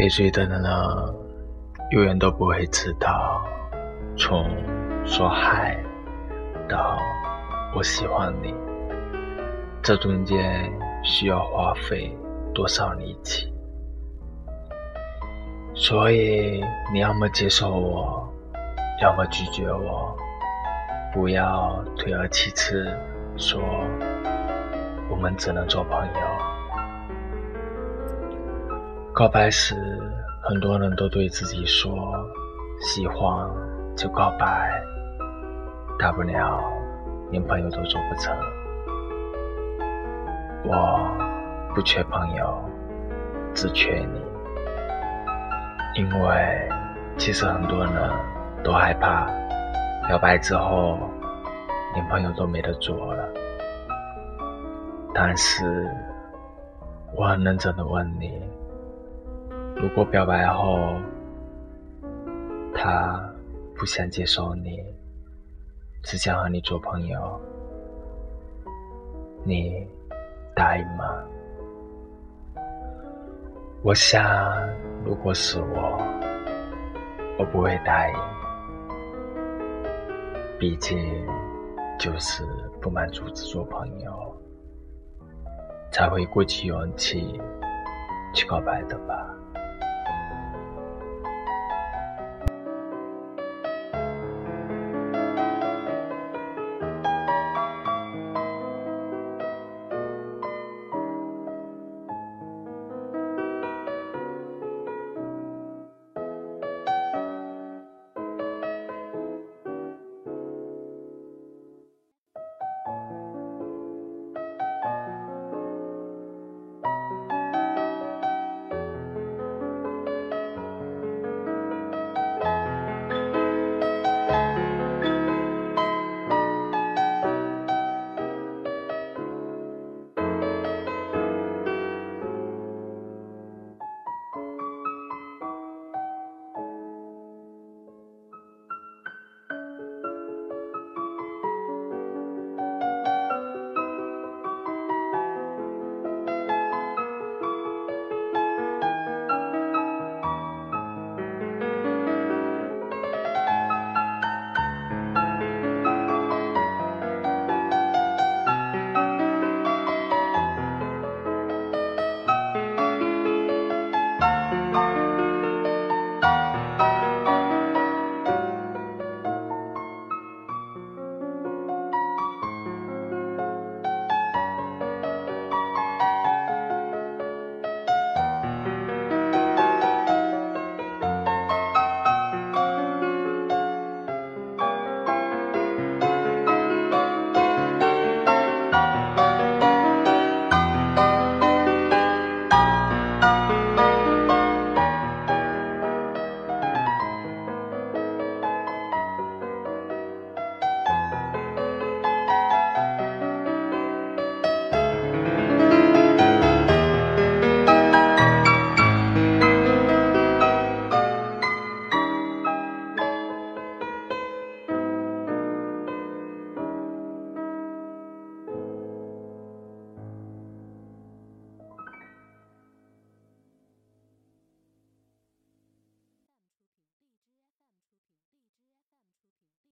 被追的人呢，永远都不会知道，从说嗨到我喜欢你，这中间需要花费多少力气。所以你要么接受我，要么拒绝我，不要退而其次，说我们只能做朋友。告白时，很多人都对自己说：“喜欢就告白，大不了连朋友都做不成。”我不缺朋友，只缺你。因为其实很多人都害怕表白之后连朋友都没得做了。但是我很认真的问你。如果表白后，他不想接受你，只想和你做朋友，你答应吗？我想，如果是我，我不会答应，毕竟就是不满足只做朋友，才会鼓起勇气去告白的吧。